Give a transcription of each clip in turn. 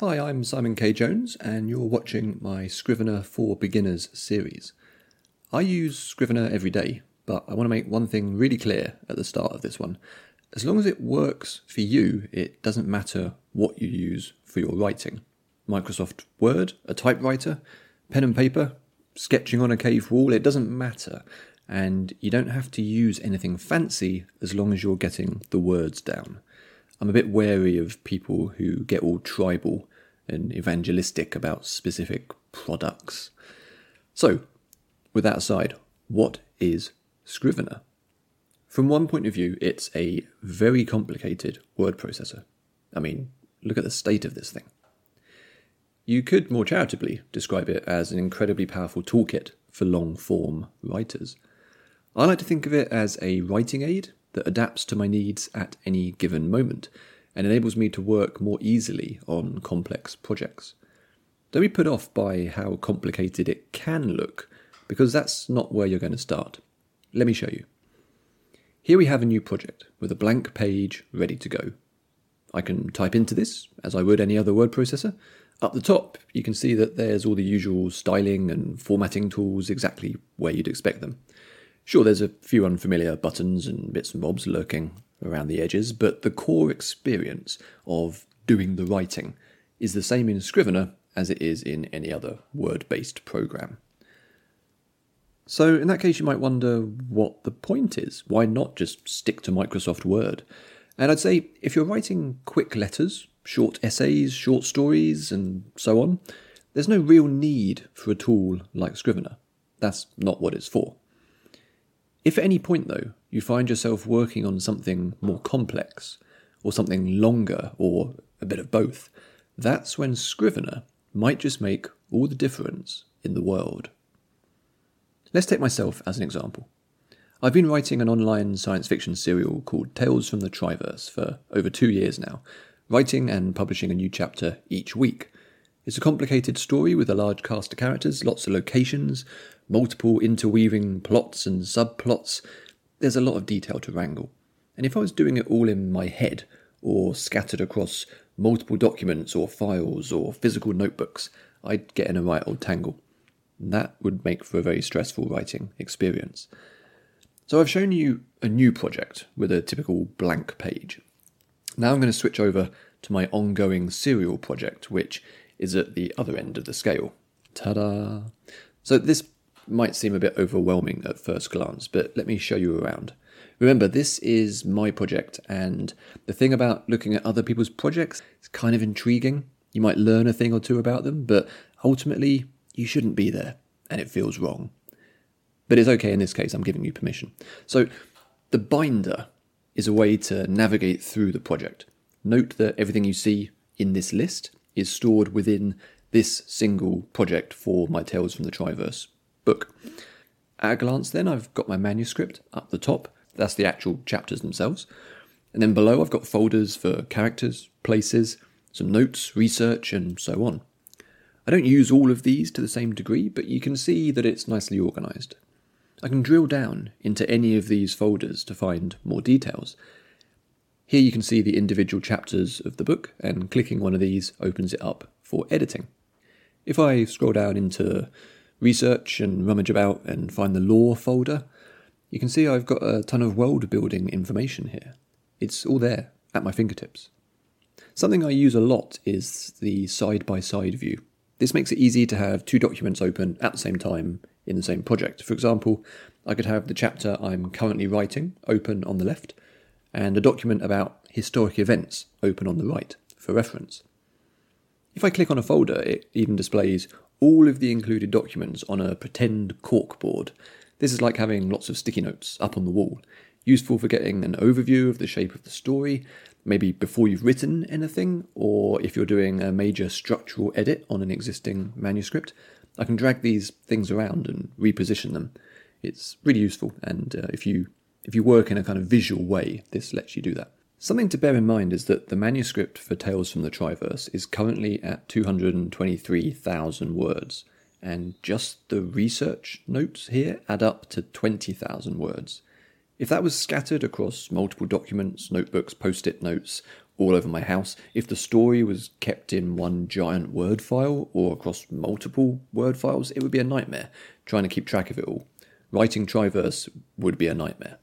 Hi, I'm Simon K. Jones, and you're watching my Scrivener for Beginners series. I use Scrivener every day, but I want to make one thing really clear at the start of this one. As long as it works for you, it doesn't matter what you use for your writing. Microsoft Word, a typewriter, pen and paper, sketching on a cave wall, it doesn't matter. And you don't have to use anything fancy as long as you're getting the words down. I'm a bit wary of people who get all tribal and evangelistic about specific products. So, with that aside, what is Scrivener? From one point of view, it's a very complicated word processor. I mean, look at the state of this thing. You could more charitably describe it as an incredibly powerful toolkit for long form writers. I like to think of it as a writing aid that adapts to my needs at any given moment and enables me to work more easily on complex projects. Don't be put off by how complicated it can look, because that's not where you're going to start. Let me show you. Here we have a new project with a blank page ready to go. I can type into this as I would any other word processor. Up the top, you can see that there's all the usual styling and formatting tools exactly where you'd expect them. Sure, there's a few unfamiliar buttons and bits and bobs lurking around the edges, but the core experience of doing the writing is the same in Scrivener as it is in any other word based program. So, in that case, you might wonder what the point is. Why not just stick to Microsoft Word? And I'd say if you're writing quick letters, short essays, short stories, and so on, there's no real need for a tool like Scrivener. That's not what it's for. If at any point, though, you find yourself working on something more complex, or something longer, or a bit of both, that's when Scrivener might just make all the difference in the world. Let's take myself as an example. I've been writing an online science fiction serial called Tales from the Triverse for over two years now, writing and publishing a new chapter each week. It's a complicated story with a large cast of characters, lots of locations, multiple interweaving plots and subplots. There's a lot of detail to wrangle. And if I was doing it all in my head, or scattered across multiple documents or files or physical notebooks, I'd get in a right old tangle. That would make for a very stressful writing experience. So I've shown you a new project with a typical blank page. Now I'm going to switch over to my ongoing serial project, which is at the other end of the scale. Ta da! So this might seem a bit overwhelming at first glance, but let me show you around. Remember, this is my project, and the thing about looking at other people's projects is kind of intriguing. You might learn a thing or two about them, but ultimately, you shouldn't be there, and it feels wrong. But it's okay in this case, I'm giving you permission. So, the binder is a way to navigate through the project. Note that everything you see in this list is stored within this single project for my Tales from the Triverse book. At a glance, then, I've got my manuscript up the top. That's the actual chapters themselves. And then below, I've got folders for characters, places, some notes, research, and so on. I don't use all of these to the same degree, but you can see that it's nicely organised. I can drill down into any of these folders to find more details, here you can see the individual chapters of the book, and clicking one of these opens it up for editing. If I scroll down into research and rummage about and find the lore folder, you can see I've got a ton of world building information here. It's all there at my fingertips. Something I use a lot is the side by side view. This makes it easy to have two documents open at the same time in the same project. For example, I could have the chapter I'm currently writing open on the left and a document about historic events open on the right for reference. If I click on a folder, it even displays all of the included documents on a pretend corkboard. This is like having lots of sticky notes up on the wall, useful for getting an overview of the shape of the story, maybe before you've written anything, or if you're doing a major structural edit on an existing manuscript. I can drag these things around and reposition them. It's really useful, and uh, if you if you work in a kind of visual way, this lets you do that. Something to bear in mind is that the manuscript for Tales from the Triverse is currently at 223,000 words, and just the research notes here add up to 20,000 words. If that was scattered across multiple documents, notebooks, post it notes, all over my house. If the story was kept in one giant Word file or across multiple Word files, it would be a nightmare trying to keep track of it all. Writing Triverse would be a nightmare.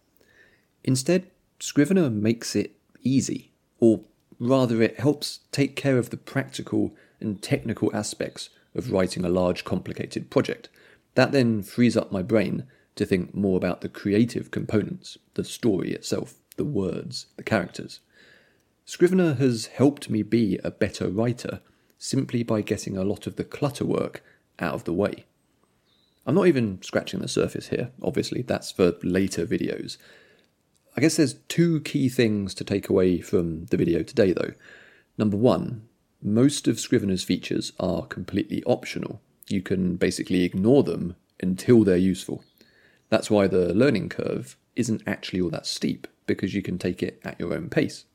Instead, Scrivener makes it easy, or rather, it helps take care of the practical and technical aspects of writing a large, complicated project. That then frees up my brain to think more about the creative components, the story itself, the words, the characters. Scrivener has helped me be a better writer simply by getting a lot of the clutter work out of the way. I'm not even scratching the surface here, obviously, that's for later videos. I guess there's two key things to take away from the video today, though. Number one, most of Scrivener's features are completely optional. You can basically ignore them until they're useful. That's why the learning curve isn't actually all that steep, because you can take it at your own pace.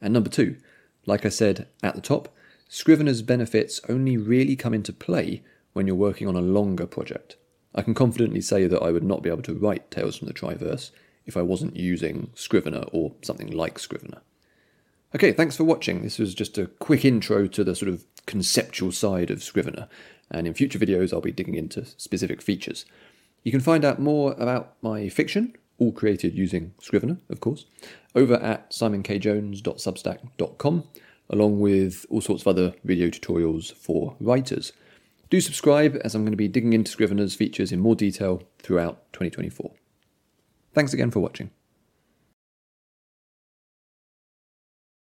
And number two, like I said at the top, Scrivener's benefits only really come into play when you're working on a longer project. I can confidently say that I would not be able to write Tales from the Triverse if I wasn't using Scrivener or something like Scrivener. Okay, thanks for watching. This was just a quick intro to the sort of conceptual side of Scrivener, and in future videos I'll be digging into specific features. You can find out more about my fiction, all created using Scrivener, of course, over at simonkjones.substack.com, along with all sorts of other video tutorials for writers. Do subscribe, as I'm going to be digging into Scrivener's features in more detail throughout 2024. Thanks again for watching.